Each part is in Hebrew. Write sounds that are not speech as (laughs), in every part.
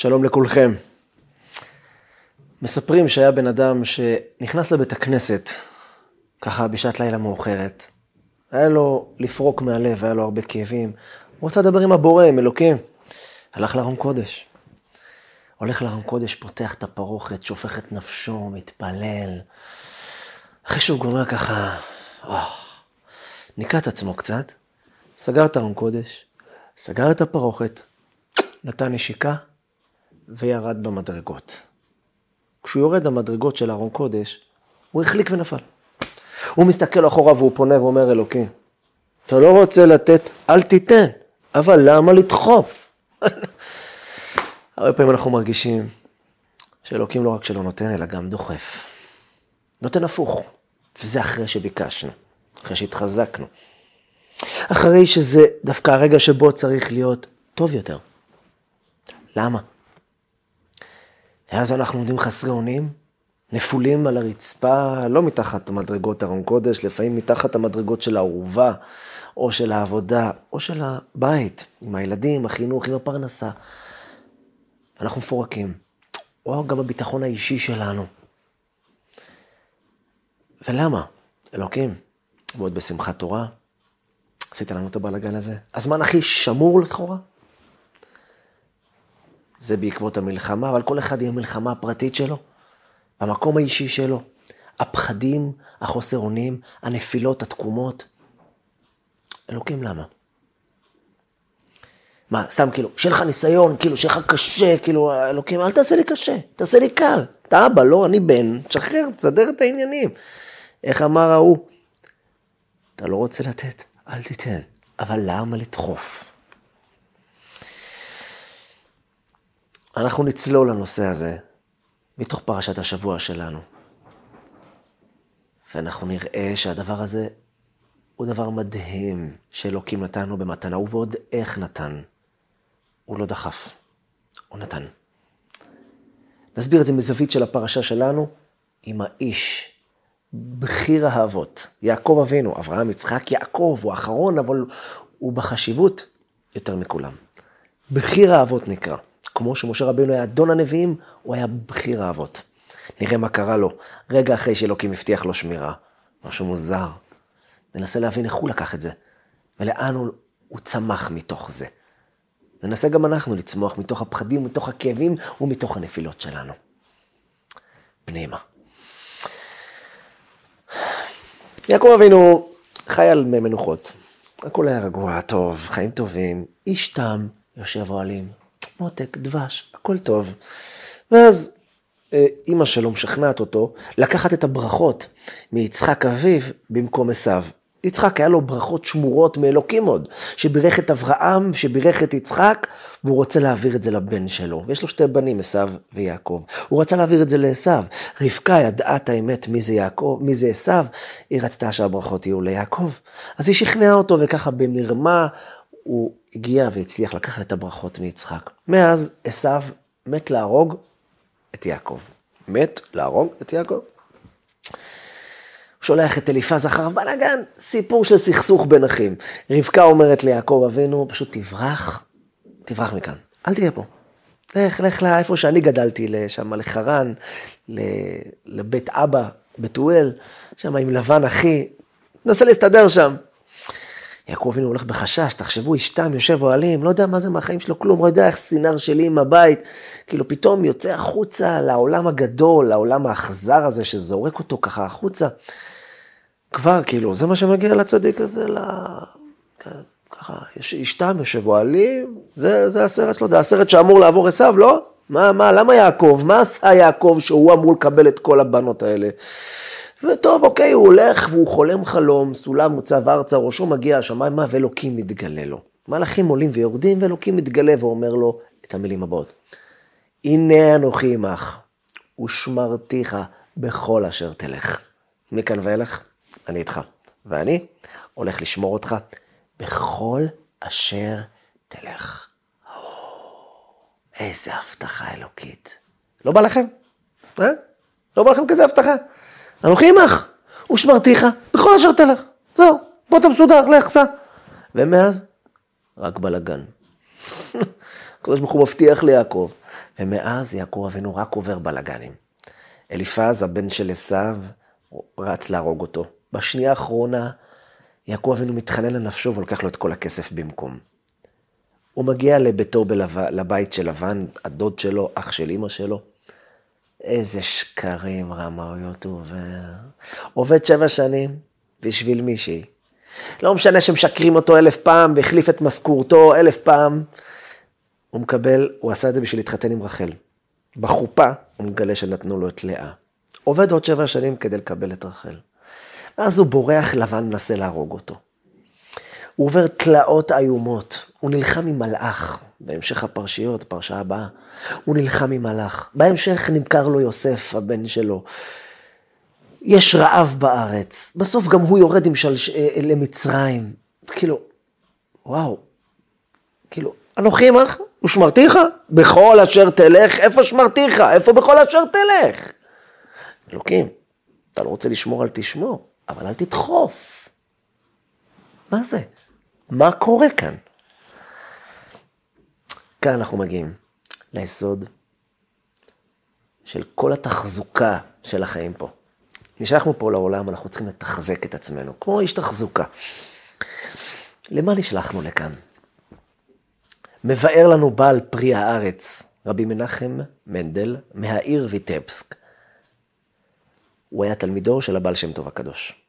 שלום לכולכם. מספרים שהיה בן אדם שנכנס לבית הכנסת, ככה בשעת לילה מאוחרת. היה לו לפרוק מהלב, היה לו הרבה כאבים. הוא רצה לדבר עם הבורא, עם אלוקים. הלך לארון קודש. הולך לארון קודש, פותח את הפרוכת, שופך את נפשו, מתפלל. אחרי שהוא גומר ככה, וואו, ניקה את עצמו קצת, סגר את הארון קודש, סגר את הפרוכת, נתן נשיקה וירד במדרגות. כשהוא יורד במדרגות של ארון קודש, הוא החליק ונפל. הוא מסתכל אחורה והוא פונה ואומר, אלוקים, אתה לא רוצה לתת, אל תיתן, אבל למה לדחוף? (laughs) הרבה פעמים אנחנו מרגישים שאלוקים לא רק שלא נותן, אלא גם דוחף. נותן הפוך, וזה אחרי שביקשנו, אחרי שהתחזקנו. אחרי שזה דווקא הרגע שבו צריך להיות טוב יותר. למה? ואז אנחנו עומדים חסרי אונים, נפולים על הרצפה, לא מתחת מדרגות ארון קודש, לפעמים מתחת המדרגות של האהובה, או של העבודה, או של הבית, עם הילדים, החינוך, עם הפרנסה. אנחנו מפורקים. או גם הביטחון האישי שלנו. ולמה? אלוקים, ועוד בשמחת תורה, עשית לנו את הבלאגן הזה. הזמן הכי שמור לכאורה, זה בעקבות המלחמה, אבל כל אחד עם המלחמה הפרטית שלו, במקום האישי שלו. הפחדים, החוסר אונים, הנפילות, התקומות. אלוקים, למה? מה, סתם כאילו, שיהיה לך ניסיון, כאילו, שיהיה לך קשה, כאילו, אלוקים, אל תעשה לי קשה, תעשה לי קל. אתה אבא, לא, אני בן, תשחרר, תסדר את העניינים. איך אמר ההוא? אתה לא רוצה לתת, אל תיתן. אבל למה לדחוף? אנחנו נצלול לנושא הזה מתוך פרשת השבוע שלנו. ואנחנו נראה שהדבר הזה הוא דבר מדהים שאלוקים נתן לו במתנה, ובעוד איך נתן. הוא לא דחף, הוא נתן. נסביר את זה מזווית של הפרשה שלנו עם האיש, בכיר האבות, יעקב אבינו, אברהם, יצחק, יעקב, הוא האחרון, אבל הוא בחשיבות יותר מכולם. בכיר האבות נקרא. כמו שמשה רבינו היה אדון הנביאים, הוא היה בכיר האבות. נראה מה קרה לו, רגע אחרי שאלוקים הבטיח לו שמירה. משהו מוזר. ננסה להבין איך הוא לקח את זה, ולאן הוא, הוא צמח מתוך זה. ננסה גם אנחנו לצמוח מתוך הפחדים, מתוך הכאבים ומתוך הנפילות שלנו. פנימה. יעקב אבינו חי על מי מנוחות. הכל היה רגוע, טוב, חיים טובים, איש תם, יושב אוהלים, מותק, דבש, הכל טוב. ואז אה, אימא שלו משכנעת אותו לקחת את הברכות מיצחק אביו במקום עשיו. יצחק היה לו ברכות שמורות מאלוקים עוד, שבירך את אברהם, שבירך את יצחק, והוא רוצה להעביר את זה לבן שלו. ויש לו שתי בנים, עשיו ויעקב. הוא רצה להעביר את זה לעשיו. רבקה ידעה את האמת מי זה יעקב, מי זה עשיו, היא רצתה שהברכות יהיו ליעקב. אז היא שכנעה אותו, וככה במרמה הוא הגיע והצליח לקחת את הברכות מיצחק. מאז עשיו מת להרוג את יעקב. מת להרוג את יעקב. הוא שולח את אליפז אחריו בלאגן, סיפור של סכסוך בין אחים. רבקה אומרת ליעקב אבינו, פשוט תברח, תברח מכאן, אל תהיה פה. לך, לך לאיפה שאני גדלתי, שם לחרן, לבית אבא, בתואל, שם עם לבן אחי, נסה להסתדר שם. יעקב אבינו הולך בחשש, תחשבו, אשתם יושב אוהלים, לא יודע מה זה מהחיים שלו, כלום, לא יודע איך סינר שלי עם הבית, כאילו פתאום יוצא החוצה לעולם הגדול, לעולם האכזר הזה שזורק אותו ככה החוצה. כבר, כאילו, זה מה שמגיע לצדיק הזה, ל... כן, ככה, אשתם יושב אוהלים, זה, זה הסרט שלו, זה הסרט שאמור לעבור עשיו, לא? מה, מה, למה יעקב? מה עשה יעקב שהוא אמור לקבל את כל הבנות האלה? וטוב, אוקיי, הוא הולך והוא חולם חלום, סולם מוצב ארצה, ראשו מגיע השמיימה ואלוקים מתגלה לו. מלאכים עולים ויורדים ואלוקים מתגלה ואומר לו את המילים הבאות. הנה אנוכי עמך, ושמרתיך בכל אשר תלך. מכאן ואילך, אני איתך, ואני הולך לשמור אותך בכל אשר תלך. איזה הבטחה אלוקית. לא בא לכם? אה? לא בא לכם כזה הבטחה? אנוכי עמך, ושמרתיך בכל אשר תלך. זהו, בוא אתה מסודר, לך, סע. ומאז, רק בלאגן. (laughs) הקדוש ברוך הוא מבטיח ליעקב, ומאז יעקב אבינו רק עובר בלאגנים. אליפז, הבן של עשיו, רץ להרוג אותו. בשנייה האחרונה, יעקב אבינו מתחנן לנפשו ולוקח לו את כל הכסף במקום. הוא מגיע לביתו, בלב... לבית של לבן, הדוד שלו, אח של אימא שלו. איזה שקרים, רמאויות הוא עובר. עובד שבע שנים בשביל מישהי. לא משנה שמשקרים אותו אלף פעם והחליף את משכורתו אלף פעם. הוא מקבל, הוא עשה את זה בשביל להתחתן עם רחל. בחופה הוא מגלה שנתנו לו את לאה. עובד עוד שבע שנים כדי לקבל את רחל. אז הוא בורח, לבן מנסה להרוג אותו. הוא עובר תלאות איומות, הוא נלחם עם מלאך, בהמשך הפרשיות, הפרשה הבאה, הוא נלחם עם מלאך. בהמשך נמכר לו יוסף, הבן שלו. יש רעב בארץ, בסוף גם הוא יורד עם שלש... אה, למצרים. כאילו, וואו, כאילו, אנוכי עמך ושמרתיך בכל אשר תלך, איפה שמרתיך? איפה בכל אשר תלך? אלוקים, אתה לא רוצה לשמור, אל תשמור, אבל אל תדחוף. מה זה? מה קורה כאן? כאן אנחנו מגיעים ליסוד של כל התחזוקה של החיים פה. נשלחנו פה לעולם, אנחנו צריכים לתחזק את עצמנו, כמו איש תחזוקה. למה נשלחנו לכאן? מבאר לנו בעל פרי הארץ, רבי מנחם מנדל, מהעיר ויטבסק. הוא היה תלמידו של הבעל שם טוב הקדוש.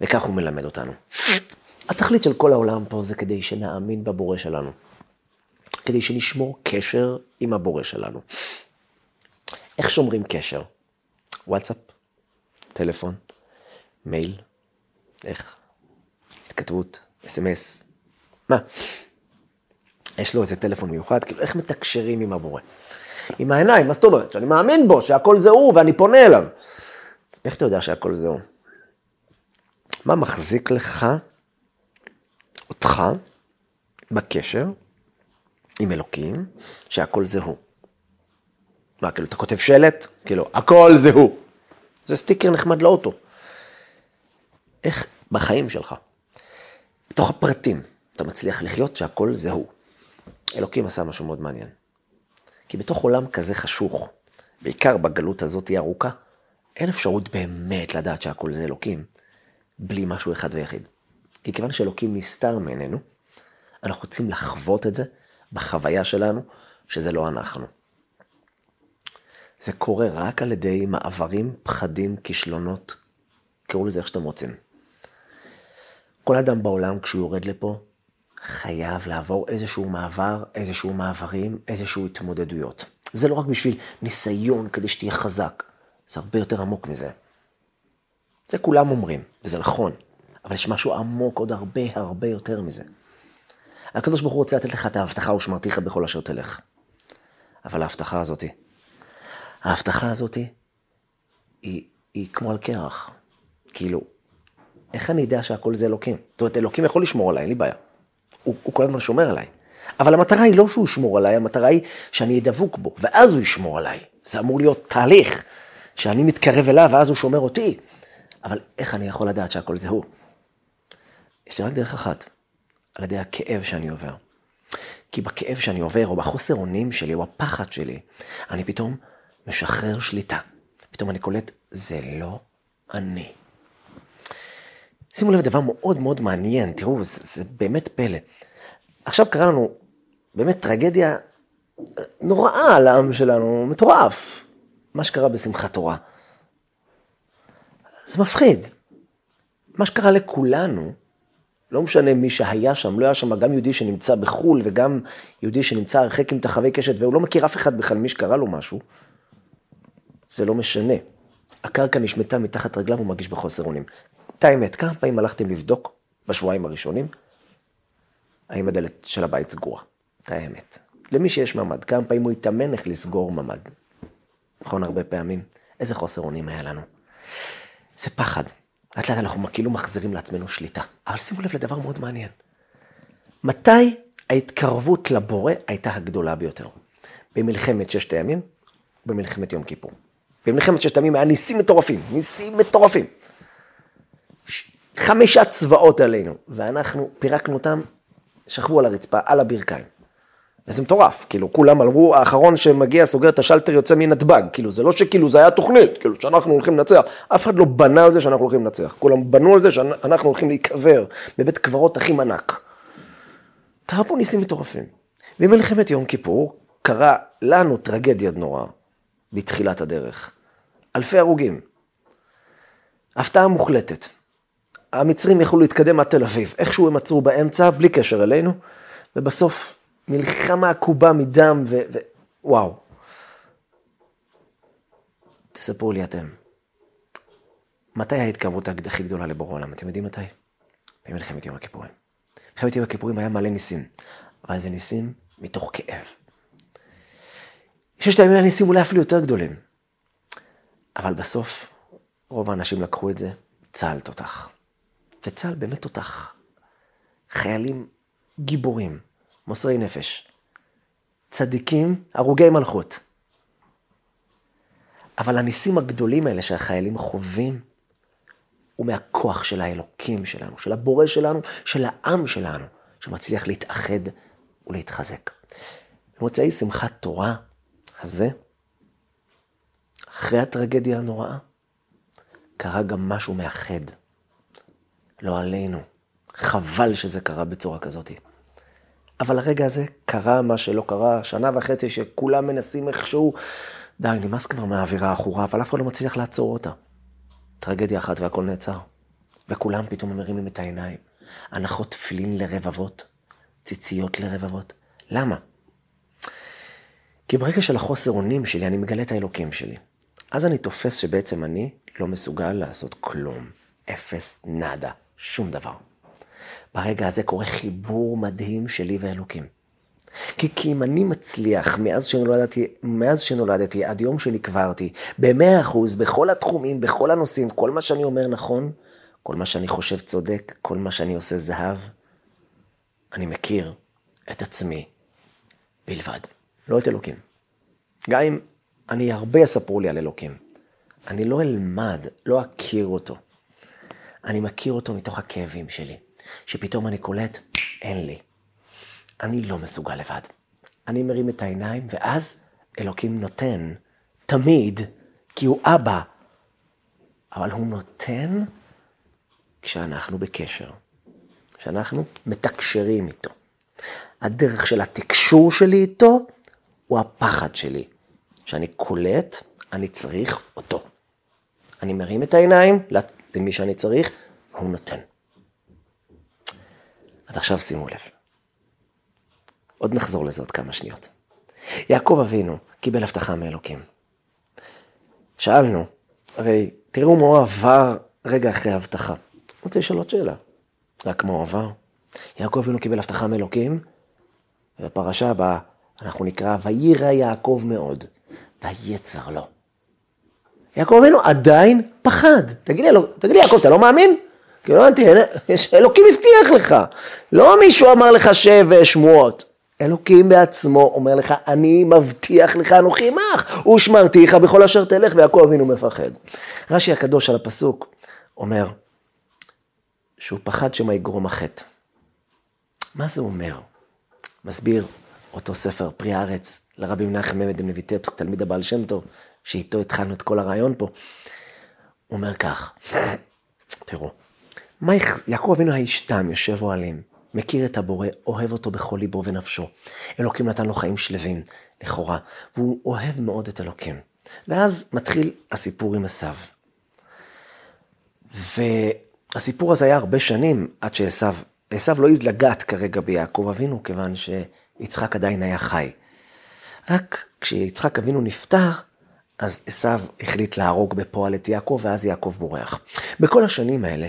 וכך הוא מלמד אותנו. התכלית של כל העולם פה זה כדי שנאמין בבורא שלנו. כדי שנשמור קשר עם הבורא שלנו. איך שומרים קשר? וואטסאפ, טלפון, מייל, איך? התכתבות, אס.אם.אס, מה? יש לו איזה טלפון מיוחד, כאילו איך מתקשרים עם הבורא? עם העיניים, מה זאת אומרת? שאני מאמין בו, שהכל זה הוא ואני פונה אליו. איך אתה יודע שהכל זה הוא? מה מחזיק לך, אותך, בקשר עם אלוקים, שהכל זה הוא? מה, כאילו, אתה כותב שלט? כאילו, הכל זה הוא. זה סטיקר נחמד לאוטו. איך בחיים שלך, בתוך הפרטים, אתה מצליח לחיות שהכל זה הוא. אלוקים עשה משהו מאוד מעניין. כי בתוך עולם כזה חשוך, בעיקר בגלות הזאת היא ארוכה, אין אפשרות באמת לדעת שהכל זה אלוקים, בלי משהו אחד ויחיד. כי כיוון שאלוקים נסתר מעינינו, אנחנו רוצים לחוות את זה בחוויה שלנו, שזה לא אנחנו. זה קורה רק על ידי מעברים, פחדים, כישלונות, קראו לזה איך שאתם רוצים. כל אדם בעולם, כשהוא יורד לפה, חייב לעבור איזשהו מעבר, איזשהו מעברים, איזשהו התמודדויות. זה לא רק בשביל ניסיון כדי שתהיה חזק, זה הרבה יותר עמוק מזה. זה כולם אומרים, וזה נכון, אבל יש משהו עמוק עוד הרבה הרבה יותר מזה. הקדוש ברוך הוא רוצה לתת לך את ההבטחה ושמרתיך בכל אשר תלך. אבל ההבטחה הזאתי, ההבטחה הזאתי היא, היא כמו על קרח. כאילו, איך אני יודע שהכל זה אלוקים? זאת אומרת, אלוקים יכול לשמור עליי, אין לי בעיה. הוא, הוא כל הזמן שומר עליי. אבל המטרה היא לא שהוא ישמור עליי, המטרה היא שאני אהיה דבוק בו, ואז הוא ישמור עליי. זה אמור להיות תהליך, שאני מתקרב אליו ואז הוא שומר אותי. אבל איך אני יכול לדעת שהכל זה הוא? יש לי רק דרך אחת, על ידי הכאב שאני עובר. כי בכאב שאני עובר, או בחוסר אונים שלי, או הפחד שלי, אני פתאום משחרר שליטה. פתאום אני קולט, זה לא אני. שימו לב לדבר מאוד מאוד מעניין, תראו, זה, זה באמת פלא. עכשיו קרה לנו באמת טרגדיה נוראה על העם שלנו, מטורף, מה שקרה בשמחת תורה. זה מפחיד. מה שקרה לכולנו, לא משנה מי שהיה שם, לא היה שם גם יהודי שנמצא בחו"ל וגם יהודי שנמצא הרחק עם תחווי קשת והוא לא מכיר אף אחד בכלל, מי שקרה לו משהו, זה לא משנה. הקרקע נשמטה מתחת רגליו, הוא מרגיש בחוסר אונים. את האמת, כמה פעמים הלכתם לבדוק בשבועיים הראשונים, האם הדלת של הבית סגורה? את האמת. למי שיש ממ"ד, כמה פעמים הוא התאמן איך לסגור ממ"ד. נכון, הרבה פעמים. איזה חוסר אונים היה לנו. זה פחד. לאט לאט אנחנו כאילו מחזירים לעצמנו שליטה. אבל שימו לב לדבר מאוד מעניין. מתי ההתקרבות לבורא הייתה הגדולה ביותר? במלחמת ששת הימים, במלחמת יום כיפור. במלחמת ששת הימים היה ניסים מטורפים, ניסים מטורפים. חמישה צבאות עלינו, ואנחנו פירקנו אותם, שכבו על הרצפה, על הברכיים. וזה מטורף, כאילו, כולם אמרו, האחרון שמגיע, סוגר את השלטר, יוצא מנתב"ג. כאילו, זה לא שכאילו, זה היה תוכנית, כאילו, שאנחנו הולכים לנצח. אף אחד לא בנה על זה שאנחנו הולכים לנצח. כולם בנו על זה שאנחנו הולכים להיקבר בבית קברות הכי ענק. קרה פה ניסים מטורפים. במלחמת יום כיפור, קרה לנו טרגדיה נוראה בתחילת הדרך. אלפי הרוגים. הפתעה מוחלטת. המצרים יכלו להתקדם עד תל אביב. איכשהו הם עצרו באמצע, בלי קשר אלינו, ובסוף מלחמה עקובה מדם ו... ו... תספרו לי אתם, מתי ההתקרבות הכי גדולה לבורא עולם? אתם יודעים מתי? במלחמת יום הכיפורים. במלחמת יום הכיפורים היה מלא ניסים, אבל זה ניסים מתוך כאב. ששת הימים הניסים אולי אפילו יותר גדולים. אבל בסוף, רוב האנשים לקחו את זה, צה"ל תותח. וצה"ל באמת תותח. חיילים גיבורים, מוסרי נפש. צדיקים, הרוגי מלכות. אבל הניסים הגדולים האלה שהחיילים חווים, הוא מהכוח של האלוקים שלנו, של הבורא שלנו, של העם שלנו, שמצליח להתאחד ולהתחזק. במוצאי שמחת תורה הזה, אחרי הטרגדיה הנוראה, קרה גם משהו מאחד. לא עלינו. חבל שזה קרה בצורה כזאת. אבל הרגע הזה קרה מה שלא קרה, שנה וחצי שכולם מנסים איכשהו, די, נמאס כבר מהאווירה העכורה, אבל אף אחד לא מצליח לעצור אותה. טרגדיה אחת והכל נעצר. וכולם פתאום מרימים את העיניים. הנחות תפילין לרבבות, ציציות לרבבות. למה? כי ברגע של החוסר אונים שלי, אני מגלה את האלוקים שלי. אז אני תופס שבעצם אני לא מסוגל לעשות כלום. אפס, נאדה, שום דבר. ברגע הזה קורה חיבור מדהים שלי ואלוקים. כי, כי אם אני מצליח, מאז שנולדתי, מאז שנולדתי עד יום שנקברתי, במאה אחוז, בכל התחומים, בכל הנושאים, כל מה שאני אומר נכון, כל מה שאני חושב צודק, כל מה שאני עושה זהב, אני מכיר את עצמי בלבד, לא את אלוקים. גם אם אני, הרבה יספרו לי על אלוקים, אני לא אלמד, לא אכיר אותו. אני מכיר אותו מתוך הכאבים שלי. שפתאום אני קולט, אין לי. אני לא מסוגל לבד. אני מרים את העיניים, ואז אלוקים נותן, תמיד, כי הוא אבא. אבל הוא נותן כשאנחנו בקשר, כשאנחנו מתקשרים איתו. הדרך של התקשור שלי איתו הוא הפחד שלי. כשאני קולט, אני צריך אותו. אני מרים את העיניים למי שאני צריך, הוא נותן. אז עכשיו שימו לב. עוד נחזור לזה עוד כמה שניות. יעקב אבינו קיבל הבטחה מאלוקים. שאלנו, הרי תראו מה הוא עבר רגע אחרי ההבטחה. רוצה לשאול עוד שאלה, רק מה הוא עבר? יעקב אבינו קיבל הבטחה מאלוקים, ובפרשה הבאה אנחנו נקרא, ויירא יעקב מאוד, ויצר לו. יעקב אבינו עדיין פחד. תגיד לי, תגיד לי, יעקב, אתה לא מאמין? כי לא הבנתי, אלוקים הבטיח לך. לא מישהו אמר לך שב שמועות. אלוקים בעצמו אומר לך, אני מבטיח לך, אנוכי עמך, ושמרתיך בכל אשר תלך, ויעקב אבינו מפחד. רש"י הקדוש על הפסוק אומר, שהוא פחד שמא יגרום החטא. מה זה אומר? מסביר אותו ספר פרי הארץ לרבי מנחם מלמד עם לויטפסק, תלמיד הבעל שם טוב, שאיתו התחלנו את כל הרעיון פה. הוא אומר כך, תראו, מה יעקב אבינו האיש תם, יושב אוהלים, מכיר את הבורא, אוהב אותו בכל ליבו ונפשו. אלוקים נתן לו חיים שלווים, לכאורה, והוא אוהב מאוד את אלוקים. ואז מתחיל הסיפור עם עשיו. והסיפור הזה היה הרבה שנים עד שעשיו, עשיו לא העז לגעת כרגע ביעקב אבינו, כיוון שיצחק עדיין היה חי. רק כשיצחק אבינו נפטר, אז עשיו החליט להרוג בפועל את יעקב, ואז יעקב בורח. בכל השנים האלה,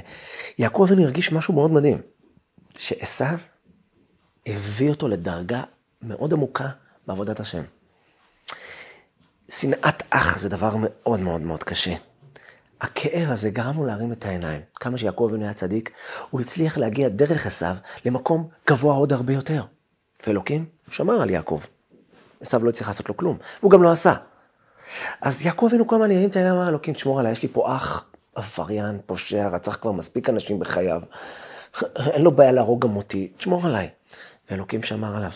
יעקב אבינו הרגיש משהו מאוד מדהים, שעשיו הביא אותו לדרגה מאוד עמוקה בעבודת השם. שנאת אח זה דבר מאוד מאוד מאוד קשה. הכאב הזה גרם לו להרים את העיניים. כמה שיעקב אבינו היה צדיק, הוא הצליח להגיע דרך עשיו למקום גבוה עוד הרבה יותר. ואלוקים שמר על יעקב. עשיו לא הצליח לעשות לו כלום, והוא גם לא עשה. אז יעקב אבינו כל הזמן הרים את העיניים, אמר אלוקים, תשמור עליי, יש לי פה אח עבריין, פושע, רצח כבר מספיק אנשים בחייו. (laughs) אין לו בעיה להרוג גם אותי, תשמור עליי. ואלוקים שמר עליו.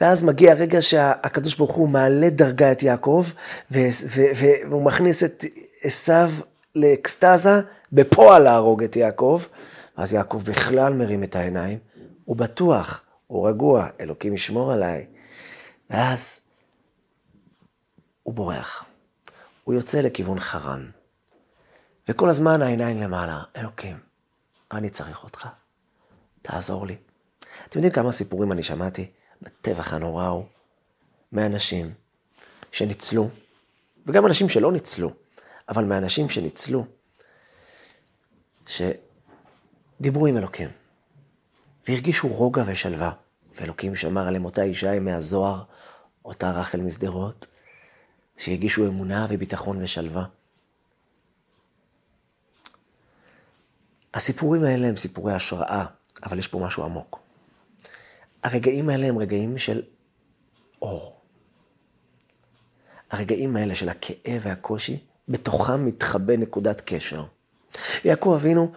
ואז מגיע הרגע שהקדוש ברוך הוא מעלה דרגה את יעקב, והוא מכניס את עשיו לאקסטזה, בפועל להרוג את יעקב. אז יעקב בכלל מרים את העיניים, הוא בטוח, הוא רגוע, אלוקים ישמור עליי. ואז הוא בורח. הוא יוצא לכיוון חרן. וכל הזמן העיניים למעלה, אלוקים, אני צריך אותך, תעזור לי. אתם יודעים כמה סיפורים אני שמעתי בטבח הנורא ההוא, מאנשים שניצלו, וגם אנשים שלא ניצלו, אבל מאנשים שניצלו, שדיברו עם אלוקים, והרגישו רוגע ושלווה, ואלוקים שמר עליהם אותה אישה מהזוהר, אותה רחל משדרות, שהרגישו אמונה וביטחון ושלווה. הסיפורים האלה הם סיפורי השראה, אבל יש פה משהו עמוק. הרגעים האלה הם רגעים של אור. הרגעים האלה של הכאב והקושי, בתוכם מתחבא נקודת קשר. יעקב אבינו,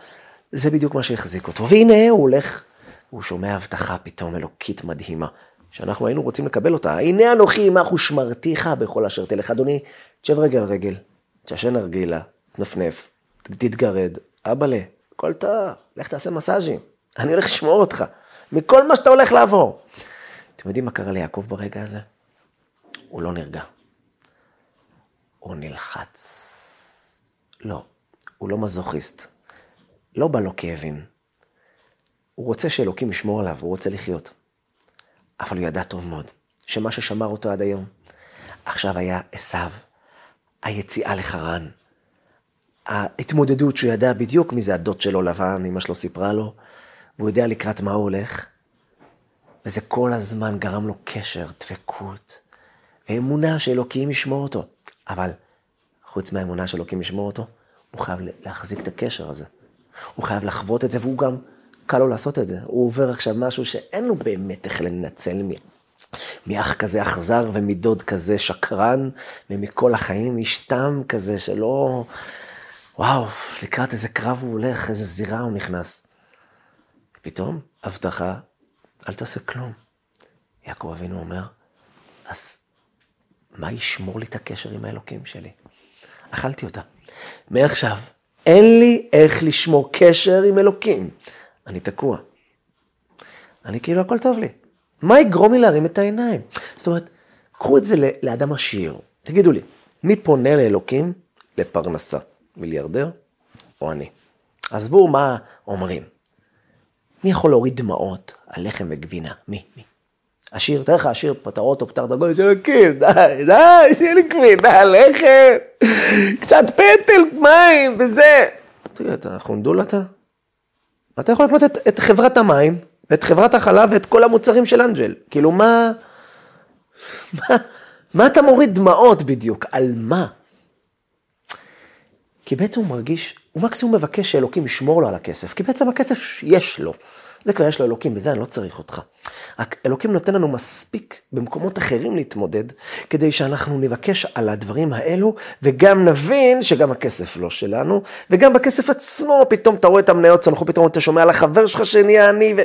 זה בדיוק מה שהחזיק אותו. והנה הוא הולך, הוא שומע הבטחה פתאום אלוקית מדהימה, שאנחנו היינו רוצים לקבל אותה. הנה אנוכי עמך ושמרתיך בכל אשר תלך. אדוני, תשב רגל על רגל, תשן הרגילה, תנפנף, תתגרד, אבאלה, הכל טוב, לך תעשה מסאז'ים, אני הולך לשמור אותך, מכל מה שאתה הולך לעבור. אתם יודעים מה קרה ליעקב ברגע הזה? הוא לא נרגע. הוא נלחץ. לא, הוא לא מזוכיסט. לא בא לו כאבים. הוא רוצה שאלוקים ישמור עליו, הוא רוצה לחיות. אבל הוא ידע טוב מאוד, שמה ששמר אותו עד היום, עכשיו היה עשיו, היציאה לחרן, ההתמודדות שהוא ידע בדיוק מי זה הדוד שלו לבן, אמא שלו סיפרה לו, והוא יודע לקראת מה הוא הולך, וזה כל הזמן גרם לו קשר, דבקות, ואמונה שאלוקים ישמור אותו. אבל חוץ מהאמונה שאלוקים ישמור אותו, הוא חייב להחזיק את הקשר הזה. הוא חייב לחוות את זה, והוא גם, קל לו לעשות את זה. הוא עובר עכשיו משהו שאין לו באמת איך לנצל מאח כזה אכזר ומדוד כזה שקרן, ומכל החיים איש תם כזה שלא... וואו, לקראת איזה קרב הוא הולך, איזה זירה הוא נכנס. פתאום, הבטחה, אל תעשה כלום. יעקב אבינו אומר, אז מה ישמור לי את הקשר עם האלוקים שלי? אכלתי אותה. מעכשיו, אין לי איך לשמור קשר עם אלוקים. אני תקוע. אני כאילו, הכל טוב לי. מה יגרום לי להרים את העיניים? זאת אומרת, קחו את זה לאדם עשיר. תגידו לי, מי פונה לאלוקים? לפרנסה. מיליארדר או אני. עזבו מה אומרים. מי יכול להוריד דמעות על לחם וגבינה? מי? מי? עשיר, תאר לך עשיר, פתר אוטו, פתר את הגודל של הקיר, די, די, שיהיה לי גבינה, לחם, קצת פטל, מים, וזה. תגיד, אתה חונדול אתה? יכול לקנות את, את חברת המים, ואת חברת החלב, ואת כל המוצרים של אנג'ל. כאילו, מה... מה, מה אתה מוריד דמעות בדיוק? על מה? כי בעצם הוא מרגיש, הוא מקסימום מבקש שאלוקים ישמור לו על הכסף, כי בעצם הכסף יש לו. זה כבר יש לו אלוקים, בזה אני לא צריך אותך. אלוקים נותן לנו מספיק במקומות אחרים להתמודד, כדי שאנחנו נבקש על הדברים האלו, וגם נבין שגם הכסף לא שלנו, וגם בכסף עצמו, פתאום אתה רואה את המניות צנחו, פתאום אתה שומע על החבר שלך שנהיה עני, ו...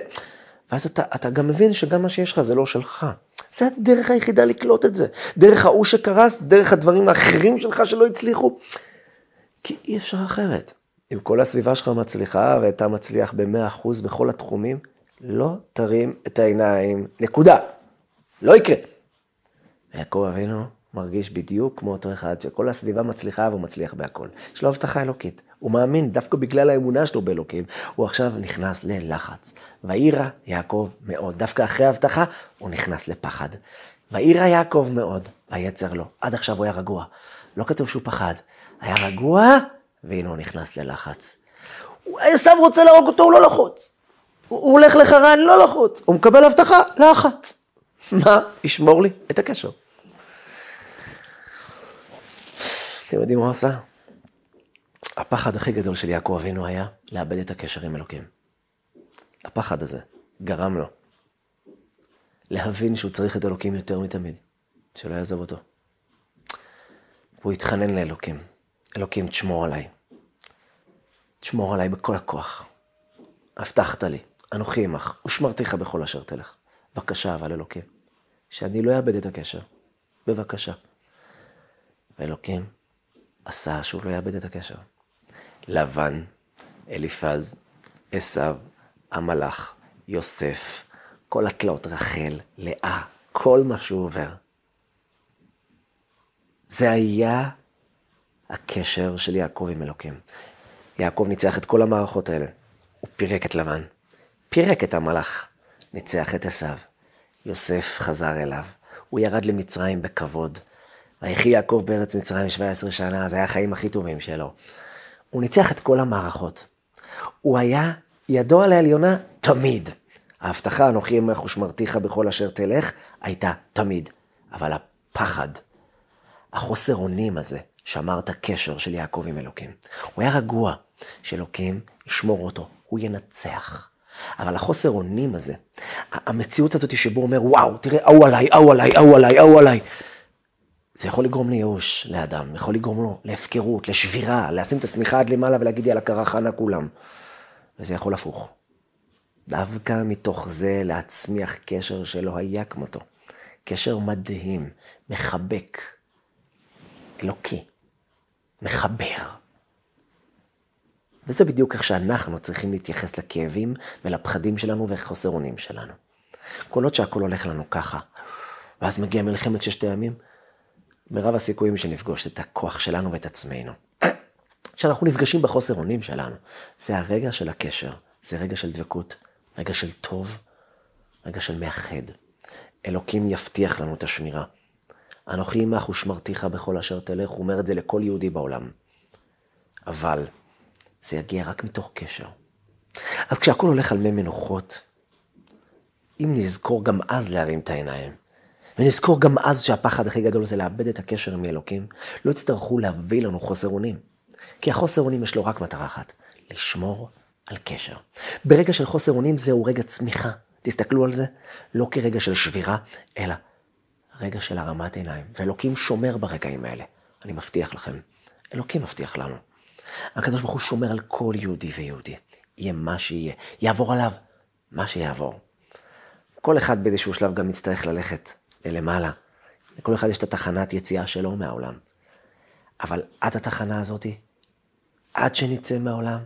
ואז אתה, אתה גם מבין שגם מה שיש לך זה לא שלך. זה הדרך היחידה לקלוט את זה. דרך ההוא שקרס, דרך הדברים האחרים שלך שלא הצליחו. כי אי אפשר אחרת. אם כל הסביבה שלך מצליחה ואתה מצליח ב-100% בכל התחומים, לא תרים את העיניים, נקודה. לא יקרה. ויעקב אבינו מרגיש בדיוק כמו אותו אחד שכל הסביבה מצליחה והוא מצליח בהכל. יש לו הבטחה אלוקית. הוא מאמין, דווקא בגלל האמונה שלו באלוקים, הוא עכשיו נכנס ללחץ. ויירא יעקב מאוד. דווקא אחרי ההבטחה, הוא נכנס לפחד. ויירא יעקב מאוד, ויצר לו. עד עכשיו הוא היה רגוע. לא כתוב שהוא פחד. היה רגוע, והנה הוא נכנס ללחץ. עשו רוצה להרוג אותו, הוא לא לחוץ. הוא הולך לחרן, לא לחוץ. הוא מקבל הבטחה, לחץ. (laughs) מה? ישמור לי את הקשר. אתם יודעים מה הוא עשה? הפחד הכי גדול של יעקב אבינו היה לאבד את הקשר עם אלוקים. הפחד הזה גרם לו להבין שהוא צריך את אלוקים יותר מתמיד, שלא יעזוב אותו. והוא התחנן לאלוקים. אלוקים, תשמור עליי. תשמור עליי בכל הכוח. הבטחת לי, אנוכי עמך, ושמרתיך בכל אשר תלך. בבקשה, אבל אלוקים, שאני לא אאבד את הקשר. בבקשה. ואלוקים עשה שהוא לא יאבד את הקשר. לבן, אליפז, עשו, המלאך, יוסף, כל התלאות, רחל, לאה, כל מה שהוא עובר. זה היה הקשר של יעקב עם אלוקים. יעקב ניצח את כל המערכות האלה. הוא פירק את לבן, פירק את המלאך, ניצח את עשו. יוסף חזר אליו, הוא ירד למצרים בכבוד. ויחי יעקב בארץ מצרים 17 שנה, זה היה החיים הכי טובים שלו. הוא ניצח את כל המערכות. הוא היה ידו על העליונה תמיד. ההבטחה, אנוכי עמך ושמרתיך בכל אשר תלך, הייתה תמיד. אבל הפחד, החוסר אונים הזה, שמר את הקשר של יעקב עם אלוקים. הוא היה רגוע שאלוקים ישמור אותו, הוא ינצח. אבל החוסר אונים הזה, המציאות הזאת שבו הוא אומר, וואו, תראה, ההוא עליי, ההוא עליי, ההוא עליי, ההוא עליי. זה יכול לגרום לייאוש לאדם, יכול לגרום לו להפקרות, לשבירה, לשים את השמיכה עד למעלה ולהגיד יאללה קרה חנה כולם. וזה יכול הפוך. דווקא מתוך זה להצמיח קשר שלא היה כמותו. קשר מדהים, מחבק, אלוקי, מחבר. וזה בדיוק איך שאנחנו צריכים להתייחס לכאבים ולפחדים שלנו וחוסר אונים שלנו. כל עוד שהכל הולך לנו ככה, ואז מגיעה מלחמת ששת הימים, מרב הסיכויים שנפגוש את הכוח שלנו ואת עצמנו. (clears throat) כשאנחנו נפגשים בחוסר אונים שלנו, זה הרגע של הקשר, זה רגע של דבקות, רגע של טוב, רגע של מאחד. אלוקים יבטיח לנו את השמירה. אנוכי עמך ושמרתיך בכל אשר תלך, הוא אומר את זה לכל יהודי בעולם. אבל זה יגיע רק מתוך קשר. אז כשהכול הולך על מי מנוחות, אם נזכור גם אז להרים את העיניים, ונזכור גם אז שהפחד הכי גדול זה לאבד את הקשר עם אלוקים, לא יצטרכו להביא לנו חוסר אונים. כי החוסר אונים יש לו רק מטרה אחת, לשמור על קשר. ברגע של חוסר אונים זהו רגע צמיחה. תסתכלו על זה, לא כרגע של שבירה, אלא רגע של הרמת עיניים. ואלוקים שומר ברגעים האלה. אני מבטיח לכם, אלוקים מבטיח לנו. הקדוש ברוך הוא שומר על כל יהודי ויהודי. יהיה מה שיהיה. יעבור עליו מה שיעבור. כל אחד באיזשהו שלב גם יצטרך ללכת ללמעלה. לכל אחד יש את התחנת יציאה שלו מהעולם. אבל עד התחנה הזאתי, עד שנצא מהעולם,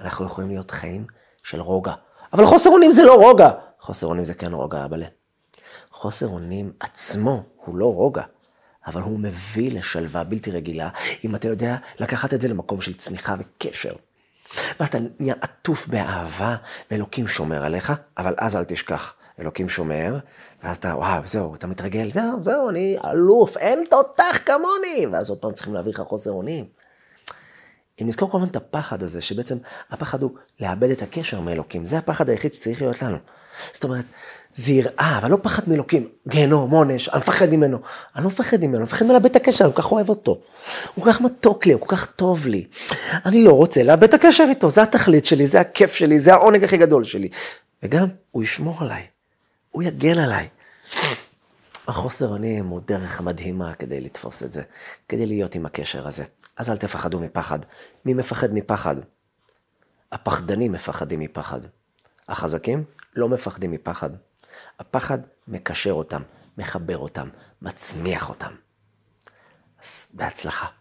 אנחנו יכולים להיות חיים של רוגע. אבל חוסר אונים זה לא רוגע. חוסר אונים זה כן רוגע, אבאלה. חוסר אונים עצמו הוא לא רוגע, אבל הוא מביא לשלווה בלתי רגילה, אם אתה יודע לקחת את זה למקום של צמיחה וקשר. ואז אתה נהיה עטוף באהבה, ואלוקים שומר עליך, אבל אז אל תשכח, אלוקים שומר, ואז אתה, וואו, זהו, אתה מתרגל, זהו, זהו, אני אלוף, אין תותח כמוני, ואז עוד פעם צריכים להביא לך חוסר אונים. אם נזכור כל הזמן את הפחד הזה, שבעצם הפחד הוא לאבד את הקשר מאלוקים, זה הפחד היחיד שצריך להיות לנו. זאת אומרת, זה יראה, אבל לא פחד מאלוקים, גיהנום, עונש, אני מפחד ממנו. אני לא מפחד ממנו, אני מפחד מלאבד את הקשר, אני כל כך אוהב אותו. הוא כל כך מתוק לי, הוא כל כך טוב לי. אני לא רוצה לאבד את הקשר איתו, זה התכלית שלי, זה הכיף שלי, זה העונג הכי גדול שלי. וגם, הוא ישמור עליי, הוא יגן עליי. החוסר אונים הוא דרך מדהימה כדי לתפוס את זה, כדי להיות עם הקשר הזה. אז אל תפחדו מפחד. מי מפחד מפחד? הפחדנים מפחדים מפחד. החזקים לא מפחדים מפחד. הפחד מקשר אותם, מחבר אותם, מצמיח אותם. אז בהצלחה.